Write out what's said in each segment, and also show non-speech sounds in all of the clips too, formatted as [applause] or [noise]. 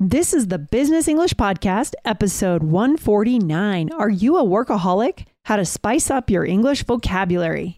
This is the Business English Podcast, episode 149. Are you a workaholic? How to spice up your English vocabulary.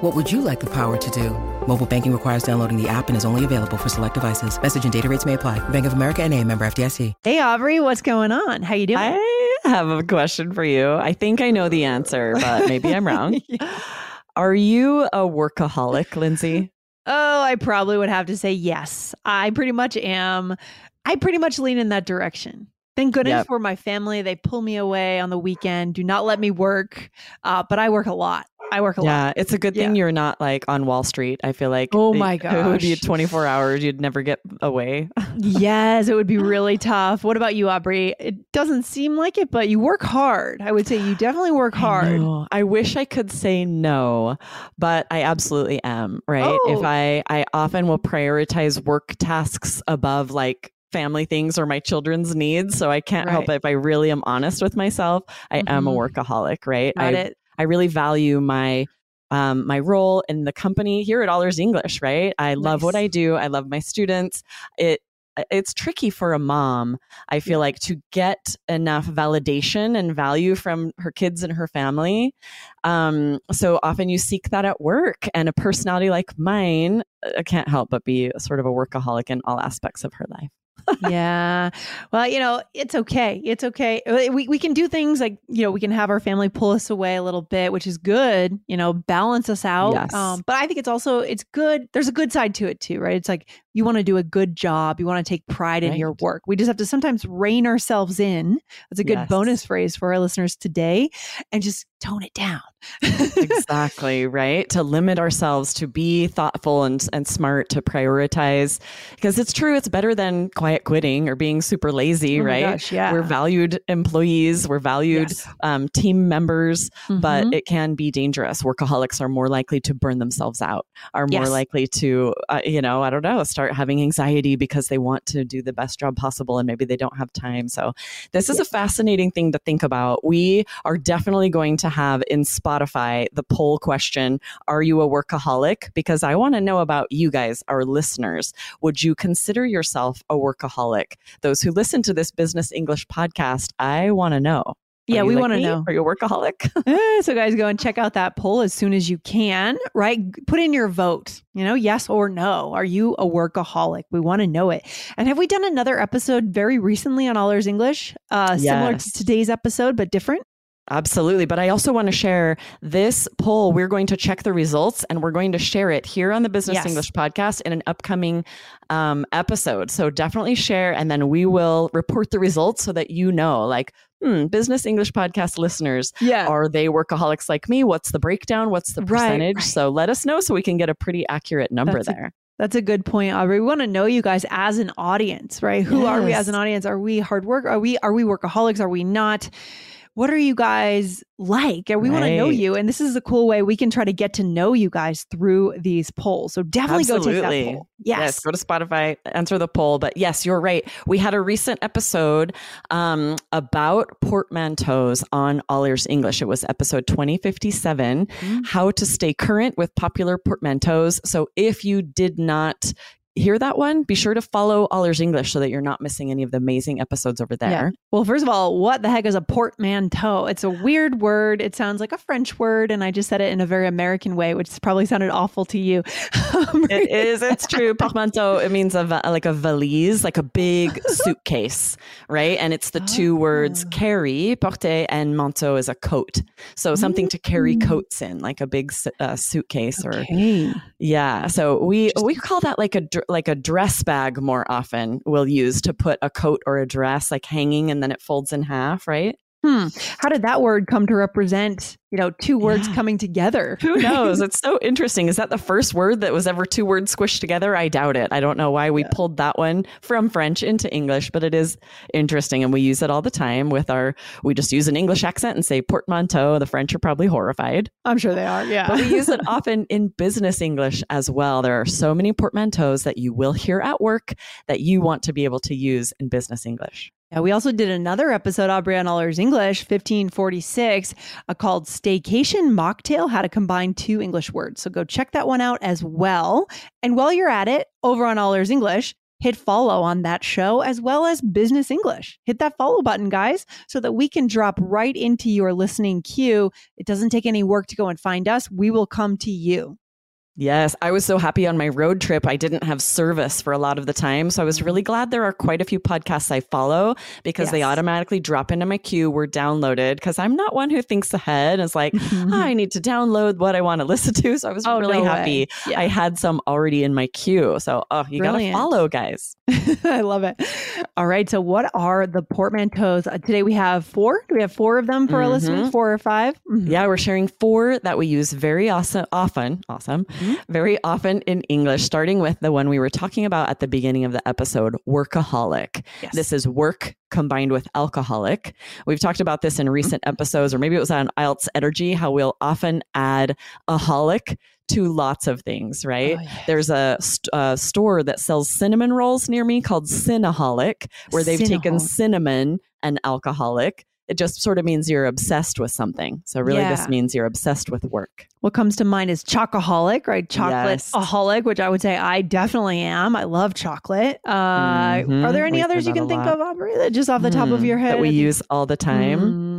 What would you like the power to do? Mobile banking requires downloading the app and is only available for select devices. Message and data rates may apply. Bank of America and a member FDIC. Hey, Aubrey, what's going on? How you doing? I have a question for you. I think I know the answer, but maybe I'm wrong. [laughs] yeah. Are you a workaholic, Lindsay? [laughs] Oh, I probably would have to say yes. I pretty much am. I pretty much lean in that direction. Thank goodness yep. for my family. They pull me away on the weekend, do not let me work. Uh, but I work a lot. I work a yeah, lot. Yeah, it's a good thing yeah. you're not like on Wall Street. I feel like oh my god, [laughs] it would be 24 hours. You'd never get away. yes, it would be [laughs] really tough. What about you, Aubrey? It doesn't seem like it, but you work hard. I would say you definitely work hard. I, I wish I could say no, but I absolutely am. Right? Oh. If I I often will prioritize work tasks above like family things or my children's needs. So I can't right. help it if I really am honest with myself. I mm-hmm. am a mm-hmm. workaholic, right? Got I, it. I really value my um, my role in the company here at All Ears English, right? I nice. love what I do. I love my students. It it's tricky for a mom, I feel like, to get enough validation and value from her kids and her family. Um, so often you seek that at work, and a personality like mine I uh, can't help but be sort of a workaholic in all aspects of her life yeah. Well, you know, it's okay. It's okay. Uh, we, we can do things like, you know, we can have our family pull us away a little bit, which is good, you know, balance us out. Yes. Um, but I think it's also, it's good. There's a good side to it too, right? It's like you want to do a good job. You want to take pride right. in your work. We just have to sometimes rein ourselves in. That's a good yes. bonus phrase for our listeners today and just tone it down. [laughs] exactly, right? To limit ourselves, to be thoughtful and, and smart, to prioritize. Because it's true, it's better than quiet quitting or being super lazy, oh right? Gosh, yeah. We're valued employees, we're valued yes. um, team members, mm-hmm. but it can be dangerous. Workaholics are more likely to burn themselves out, are more yes. likely to, uh, you know, I don't know, start having anxiety because they want to do the best job possible and maybe they don't have time. So, this is a fascinating thing to think about. We are definitely going to have in Spotify the poll question Are you a workaholic? Because I want to know about you guys, our listeners. Would you consider yourself a workaholic? Those who listen to this Business English podcast, I want to know. Yeah, we like want to know. Are you a workaholic? [laughs] Eh, so, guys, go and check out that poll as soon as you can, right? Put in your vote, you know, yes or no. Are you a workaholic? We want to know it. And have we done another episode very recently on All Ears English, uh, yes. similar to today's episode, but different? Absolutely. But I also want to share this poll. We're going to check the results and we're going to share it here on the Business yes. English podcast in an upcoming um, episode. So definitely share and then we will report the results so that you know, like, hmm, Business English podcast listeners, yeah. are they workaholics like me? What's the breakdown? What's the percentage? Right, right. So let us know so we can get a pretty accurate number That's there. A- that's a good point, Aubrey. We want to know you guys as an audience, right? Who yes. are we as an audience? Are we hard work? Are we are we workaholics? Are we not? What are you guys like? And we right. want to know you. And this is a cool way we can try to get to know you guys through these polls. So definitely Absolutely. go take that poll. Yes. yes. Go to Spotify, answer the poll. But yes, you're right. We had a recent episode um, about portmanteaus on All Ears English. It was episode 2057, mm-hmm. how to stay current with popular portmanteaus. So if you did not hear that one, be sure to follow All Ears English so that you're not missing any of the amazing episodes over there. Yeah. Well, first of all, what the heck is a portmanteau? It's a weird word. It sounds like a French word, and I just said it in a very American way, which probably sounded awful to you. [laughs] it is. It's true. Portmanteau. It means a like a valise, like a big [laughs] suitcase, right? And it's the oh. two words oh. carry, porte, and manteau is a coat. So something to carry mm. coats in, like a big uh, suitcase, okay. or yeah. So we we call that like a like a dress bag more often. We'll use to put a coat or a dress like hanging, and then it folds in half, right? Hmm. How did that word come to represent, you know, two words yeah. coming together? [laughs] Who knows? it's so interesting. Is that the first word that was ever two words squished together? I doubt it. I don't know why we yeah. pulled that one from French into English, but it is interesting. And we use it all the time with our, we just use an English accent and say portmanteau. The French are probably horrified. I'm sure they are. Yeah. but we use it [laughs] often in business English as well. There are so many portmanteaus that you will hear at work that you want to be able to use in business English. Yeah, we also did another episode, Aubrey on All Ears English, 1546, uh, called Staycation Mocktail How to Combine Two English Words. So go check that one out as well. And while you're at it, over on All Ears English, hit follow on that show as well as Business English. Hit that follow button, guys, so that we can drop right into your listening queue. It doesn't take any work to go and find us, we will come to you. Yes, I was so happy on my road trip. I didn't have service for a lot of the time. So I was really glad there are quite a few podcasts I follow because yes. they automatically drop into my queue, were downloaded because I'm not one who thinks ahead and is like, oh, I [laughs] need to download what I want to listen to. So I was oh, really no happy. Yeah. I had some already in my queue. So, oh, you got to follow, guys. [laughs] I love it. All right. So, what are the portmanteaus? Uh, today we have four. Do we have four of them for mm-hmm. our listeners? Four or 5 mm-hmm. Yeah, we're sharing four that we use very awesome, often. Awesome mm-hmm. very often in English, starting with the one we were talking about at the beginning of the episode, workaholic. Yes. This is work combined with alcoholic. We've talked about this in recent episodes, or maybe it was on IELTS Energy, how we'll often add a holic to lots of things, right? Oh, yes. There's a, st- a, store that sells cinnamon rolls near me called Cinnaholic, where they've taken cinnamon and alcoholic it just sort of means you're obsessed with something. So really yeah. this means you're obsessed with work. What comes to mind is chocoholic, right? Chocolate-aholic, yes. which I would say I definitely am. I love chocolate. Uh, mm-hmm. Are there any we others you can think of, Aubrey, that just off the top of mm, your head? That we use all the time? Mm.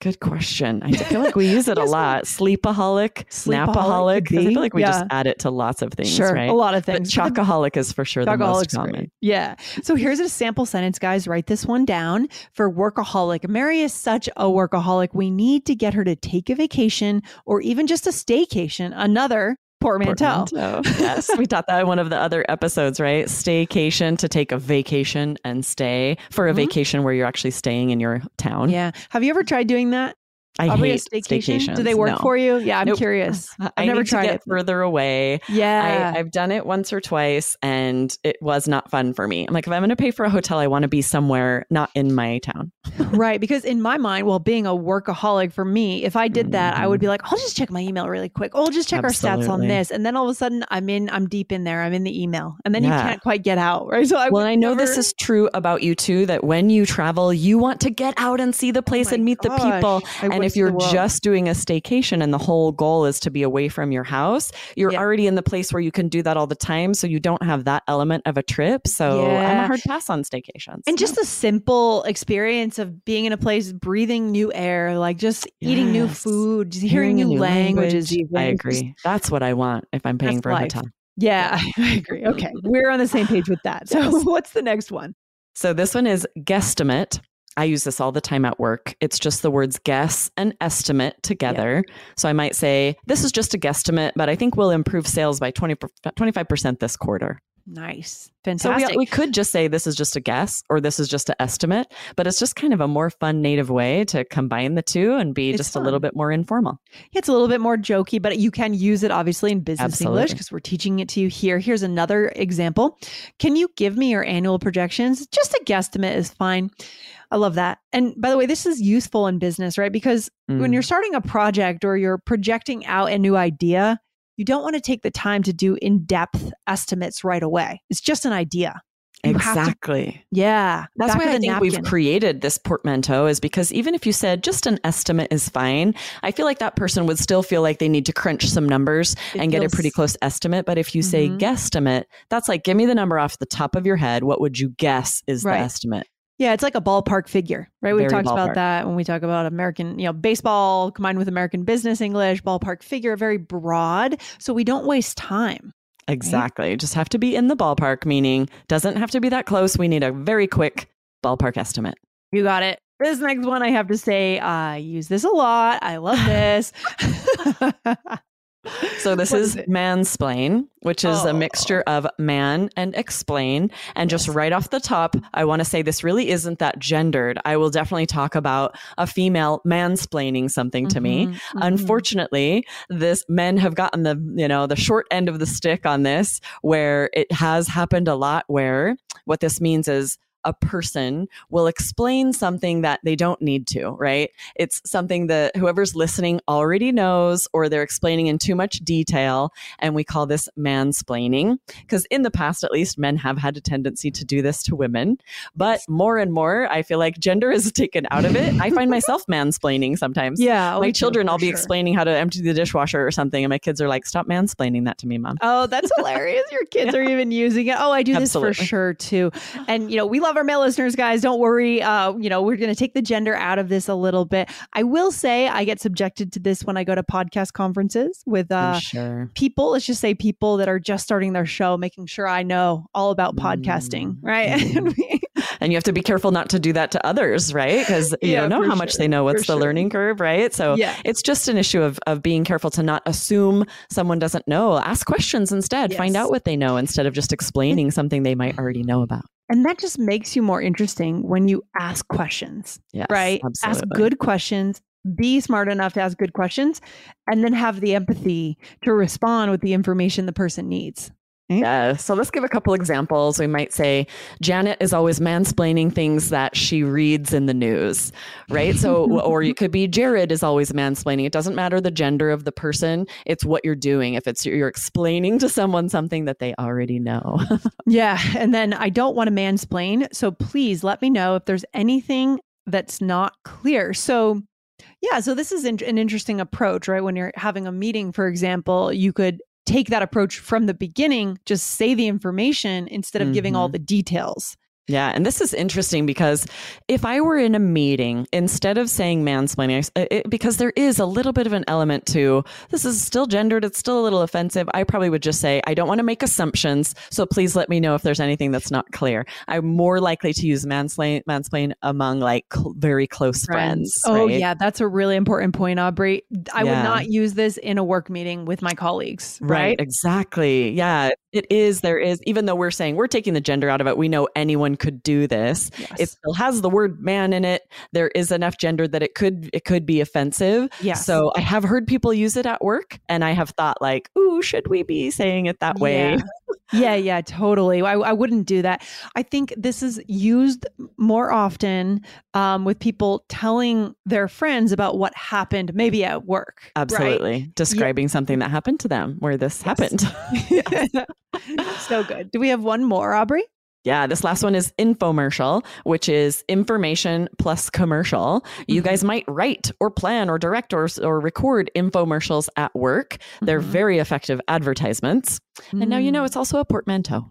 Good question. I feel like we use it a [laughs] lot. Sleepaholic, Sleepaholic. I feel like we yeah. just add it to lots of things. Sure, right? a lot of things. But chocoholic is for sure the most common. Great. Yeah. So here's a sample sentence, guys. Write this one down for workaholic. Mary is such a workaholic. We need to get her to take a vacation or even just a staycation. Another portmanteau. portmanteau. yes, we taught that in one of the other episodes, right? Staycation to take a vacation and stay for a mm-hmm. vacation where you're actually staying in your town. Yeah. Have you ever tried doing that? I Probably hate staycation. staycations. Do they work no. for you? Yeah, I'm nope. curious. [laughs] I've I never tried it. Further away. Yeah, I, have done it once or twice, and it was not fun for me. I'm like, if I'm going to pay for a hotel, I want to be somewhere not in my town. [laughs] right, because in my mind, well, being a workaholic for me, if I did that, mm-hmm. I would be like, I'll just check my email really quick. Oh, I'll just check Absolutely. our stats on this, and then all of a sudden, I'm in. I'm deep in there. I'm in the email, and then yeah. you can't quite get out. Right. [laughs] So I well, I know never... this is true about you too. That when you travel, you want to get out and see the place oh and meet gosh. the people, and if you're just doing a staycation and the whole goal is to be away from your house, you're yeah. already in the place where you can do that all the time. So you don't have that element of a trip. So yeah. I'm a hard pass on staycations. And just the simple experience of being in a place, breathing new air, like just yes. eating new food, hearing, hearing new, new, languages. Language. I agree. That's what I want if I'm paying That's for life. a hotel. Yeah, [laughs] I agree. Okay. We're on the same page with that. So yes. [laughs] what's the next one? So this one is guesstimate. I use this all the time at work. It's just the words guess and estimate together. Yeah. So I might say, this is just a guesstimate, but I think we'll improve sales by 20, 25% this quarter. Nice. Fantastic. So we, we could just say this is just a guess or this is just an estimate, but it's just kind of a more fun native way to combine the two and be it's just fun. a little bit more informal. Yeah, it's a little bit more jokey, but you can use it obviously in business Absolutely. English because we're teaching it to you here. Here's another example. Can you give me your annual projections? Just a guesstimate is fine. I love that. And by the way, this is useful in business, right? Because mm. when you're starting a project or you're projecting out a new idea, you don't want to take the time to do in depth estimates right away. It's just an idea. Exactly. To, yeah. That's why I think napkin. we've created this portmanteau is because even if you said just an estimate is fine, I feel like that person would still feel like they need to crunch some numbers it and feels, get a pretty close estimate. But if you mm-hmm. say guesstimate, that's like, give me the number off the top of your head. What would you guess is right. the estimate? Yeah, it's like a ballpark figure, right? We've talked ballpark. about that when we talk about American, you know, baseball combined with American business English, ballpark figure, very broad. So we don't waste time. Exactly. Right? Just have to be in the ballpark, meaning doesn't have to be that close. We need a very quick ballpark estimate. You got it. This next one, I have to say, I use this a lot. I love this. [laughs] [laughs] So this is, is mansplain, which is oh. a mixture of man and explain. And just right off the top, I want to say this really isn't that gendered. I will definitely talk about a female mansplaining something to mm-hmm, me. Mm-hmm. Unfortunately, this men have gotten the, you know, the short end of the stick on this where it has happened a lot where what this means is a person will explain something that they don't need to, right? It's something that whoever's listening already knows, or they're explaining in too much detail. And we call this mansplaining. Because in the past, at least, men have had a tendency to do this to women. But more and more, I feel like gender is taken out of it. I find myself [laughs] mansplaining sometimes. Yeah. Oh, my children, I'll be sure. explaining how to empty the dishwasher or something. And my kids are like, stop mansplaining that to me, mom. Oh, that's hilarious. Your [laughs] kids yeah. are even using it. Oh, I do Absolutely. this for sure too. And, you know, we love love our male listeners, guys. Don't worry. Uh, you know, we're going to take the gender out of this a little bit. I will say I get subjected to this when I go to podcast conferences with uh, sure. people. Let's just say people that are just starting their show, making sure I know all about podcasting, mm-hmm. right? [laughs] And you have to be careful not to do that to others, right? Because you yeah, don't know how sure. much they know. What's for the sure. learning curve, right? So yeah. it's just an issue of of being careful to not assume someone doesn't know. Ask questions instead. Yes. Find out what they know instead of just explaining something they might already know about. And that just makes you more interesting when you ask questions, yes, right? Absolutely. Ask good questions, be smart enough to ask good questions, and then have the empathy to respond with the information the person needs. Yeah. So let's give a couple examples. We might say Janet is always mansplaining things that she reads in the news, right? So, [laughs] or you could be Jared is always mansplaining. It doesn't matter the gender of the person, it's what you're doing. If it's you're explaining to someone something that they already know. [laughs] yeah. And then I don't want to mansplain. So please let me know if there's anything that's not clear. So, yeah, so this is an interesting approach, right? When you're having a meeting, for example, you could take that approach from the beginning, just say the information instead of mm-hmm. giving all mm-hmm. the details. Yeah, and this is interesting because if I were in a meeting, instead of saying mansplaining, it, because there is a little bit of an element to this is still gendered, it's still a little offensive, I probably would just say, I don't want to make assumptions, so please let me know if there's anything that's not clear. I'm more likely to use mansplain, mansplain among like cl- very close friends. friends oh, right? yeah, that's a really important point, Aubrey. I yeah. would not use this in a work meeting with my colleagues, right? right? Exactly. Yeah, it is. There is, even though we're saying we're taking the gender out of it, we know anyone could do this. Yes. It still has the word man in it. There is enough gender that it could it could be offensive. Yes. So I have heard people use it at work and I have thought like, ooh, should we be saying it that way? Yeah, yeah, yeah, totally. I, I wouldn't do that. I think this is used more often um, with people telling their friends about what happened maybe at work. Absolutely. Right? Describing yeah. something that happened to them where this yes. happened. [laughs] [laughs] so good. Do we have one more, Aubrey? Yeah, this last one is infomercial, which is information plus commercial. You mm-hmm. guys might write or plan or direct or, or record infomercials at work. They're mm-hmm. very effective advertisements. Mm. And now you know mm. it's also a portmanteau.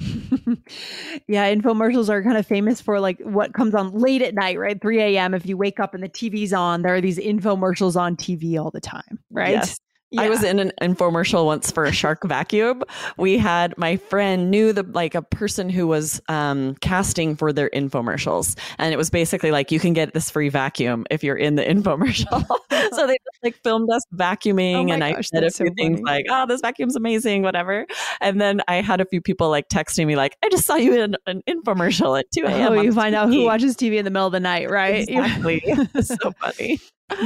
[laughs] yeah, infomercials are kind of famous for like what comes on late at night, right? 3 a.m. If you wake up and the TV's on, there are these infomercials on TV all the time, right? Yes. Yeah. I was in an infomercial once for a shark vacuum. We had my friend knew the like a person who was um, casting for their infomercials, and it was basically like you can get this free vacuum if you're in the infomercial. [laughs] so they like filmed us vacuuming, oh and gosh, I said a few so things like, "Oh, this vacuum's amazing," whatever. And then I had a few people like texting me, like, I just saw you in an infomercial at 2 a.m. Oh, you find TV. out who watches TV in the middle of the night, right? Exactly. [laughs] so [laughs] funny.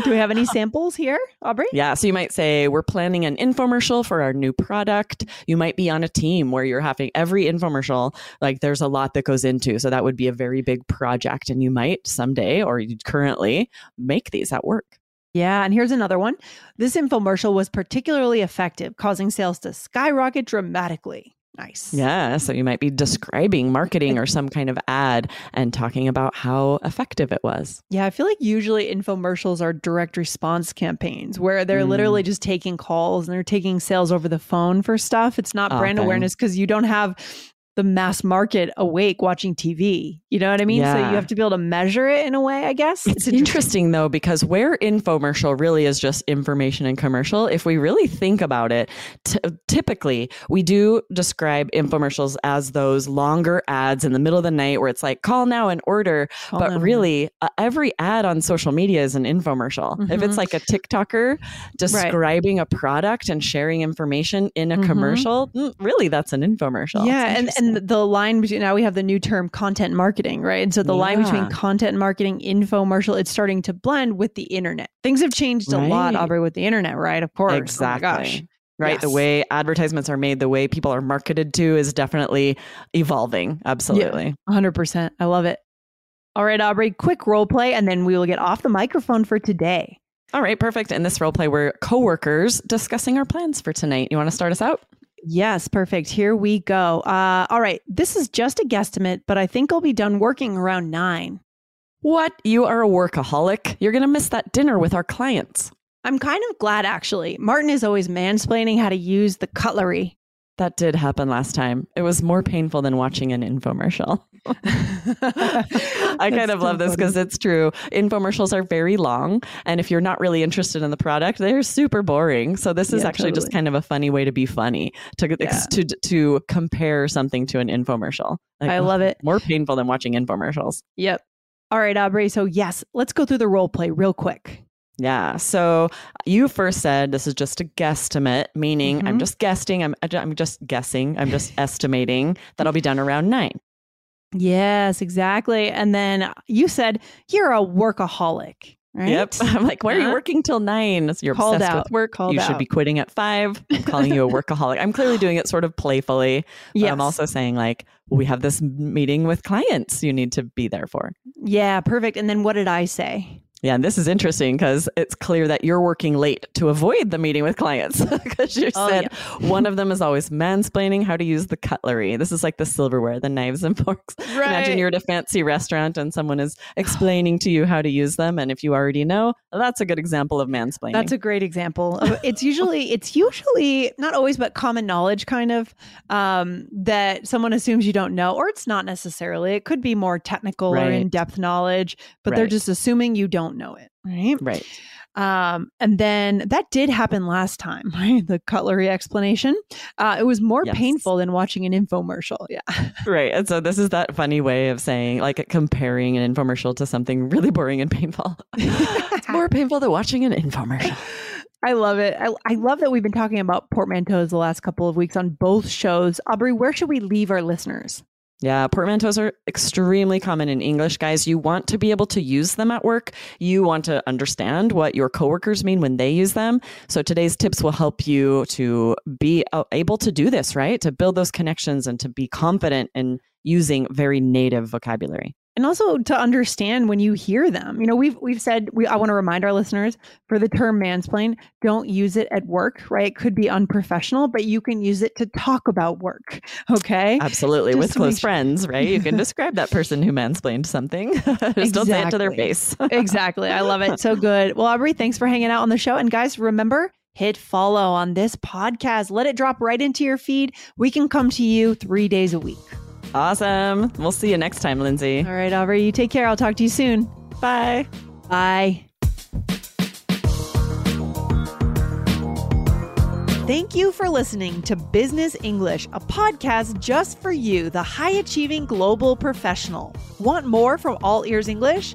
Do we have any [laughs] samples here, Aubrey? Yeah. So you might say, We're planning an infomercial for our new product. You might be on a team where you're having every infomercial, like there's a lot that goes into. So that would be a very big project. And you might someday or you currently make these at work. Yeah, and here's another one. This infomercial was particularly effective, causing sales to skyrocket dramatically. Nice. Yeah. So you might be describing marketing or some kind of ad and talking about how effective it was. Yeah. I feel like usually infomercials are direct response campaigns where they're mm. literally just taking calls and they're taking sales over the phone for stuff. It's not brand awareness because you don't have the mass market awake watching TV. You know what I mean? Yeah. So you have to be able to measure it in a way, I guess. It's, it's interesting though, because where infomercial really is just information and commercial, if we really think about it, t- typically we do describe infomercials as those longer ads in the middle of the night where it's like, call now and order. Call but really, uh, every ad on social media is an infomercial. Mm-hmm. If it's mm-hmm. like a TikToker describing right. a product and sharing information in a mm-hmm. commercial, mm, really that's an infomercial. Yeah. And, and the line between now we have the new term content marketing, right? And so the yeah. line between content marketing, infomercial, it's starting to blend with the internet. Things have changed right. a lot, Aubrey, with the internet, right? Of course. Oh exactly. Oh right? Yes. The way advertisements are made, the way people are marketed to is definitely evolving. Absolutely. Yeah, 100%. I love it. All right, Aubrey, quick role play, and then we will get off the microphone for today. All right, perfect. In this role play, we're coworkers discussing our plans for tonight. You want to start us out? Yes, perfect. Here we go. Uh, all right. This is just a guesstimate, but I think I'll be done working around nine. What? You are a workaholic. You're going to miss that dinner with our clients. I'm kind of glad, actually. Martin is always mansplaining how to use the cutlery. That did happen last time. It was more painful than watching an infomercial. [laughs] I kind of love this because it's true. Infomercials are very long. And if you're not really interested in the product, they're super boring. So this is yeah, actually totally. just kind of a funny way to be funny, to, yeah. to, to compare something to an infomercial. Like, I love it. More painful than watching infomercials. Yep. All right, Aubrey. So, yes, let's go through the role play real quick. Yeah. So you first said this is just a guesstimate, meaning mm-hmm. I'm just guessing. I'm I'm just guessing. I'm just estimating that I'll be done around nine. Yes, exactly. And then you said you're a workaholic. Right? Yep. I'm like, why are you working till nine? You're Called obsessed out. with work. Called you out. should be quitting at five. I'm calling you a workaholic. I'm clearly doing it sort of playfully. Yes. I'm also saying like, we have this meeting with clients you need to be there for. Yeah, perfect. And then what did I say? Yeah, and this is interesting because it's clear that you're working late to avoid the meeting with clients [laughs] because you oh, said yeah. one of them is always mansplaining how to use the cutlery. This is like the silverware, the knives and [laughs] forks. Right. Imagine you're at a fancy restaurant and someone is explaining to you how to use them, and if you already know, that's a good example of mansplaining. That's a great example. it's usually it's usually not always, but common knowledge kind of um, that someone assumes you don't know, or it's not necessarily. It could be more technical right. or in depth knowledge, but right. they're just assuming you don't don't know it. Right. Right. Um, and then that did happen last time, [laughs] right? The cutlery explanation. Uh, it was more yes. painful than watching an infomercial. Yeah. [laughs] Right. And so this is that funny way of saying, like, comparing an infomercial to something [laughs] really boring and painful. it's more painful than watching an infomercial. I love it. I, I love that we've been talking about portmanteaus the last couple of weeks on both shows. Aubrey, where should we leave our listeners? Yeah, portmanteaus are extremely common in English, guys. You want to be able to use them at work. You want to understand what your coworkers mean when they use them. So today's tips will help you to be able to do this, right? To build those connections and to be confident in using very native vocabulary and also to understand when you hear them. You know, we've we've said we I want to remind our listeners for the term mansplain, don't use it at work, right? It could be unprofessional, but you can use it to talk about work. [laughs] Okay? Absolutely. Just With close friends, right? You can [laughs] describe that person who mansplained something. Just exactly. don't say it to their face. [laughs] exactly. I love it. So good. Well, Aubrey, thanks for hanging out on the show. And guys, remember hit follow on this podcast. Let it drop right into your feed. We can come to you three days a week. Awesome. We'll see you next time, Lindsay. All right, Aubrey. You take care. I'll talk to you soon. Bye. Bye. Thank you for listening to Business English, a podcast just for you, the high achieving global professional. Want more from All Ears English?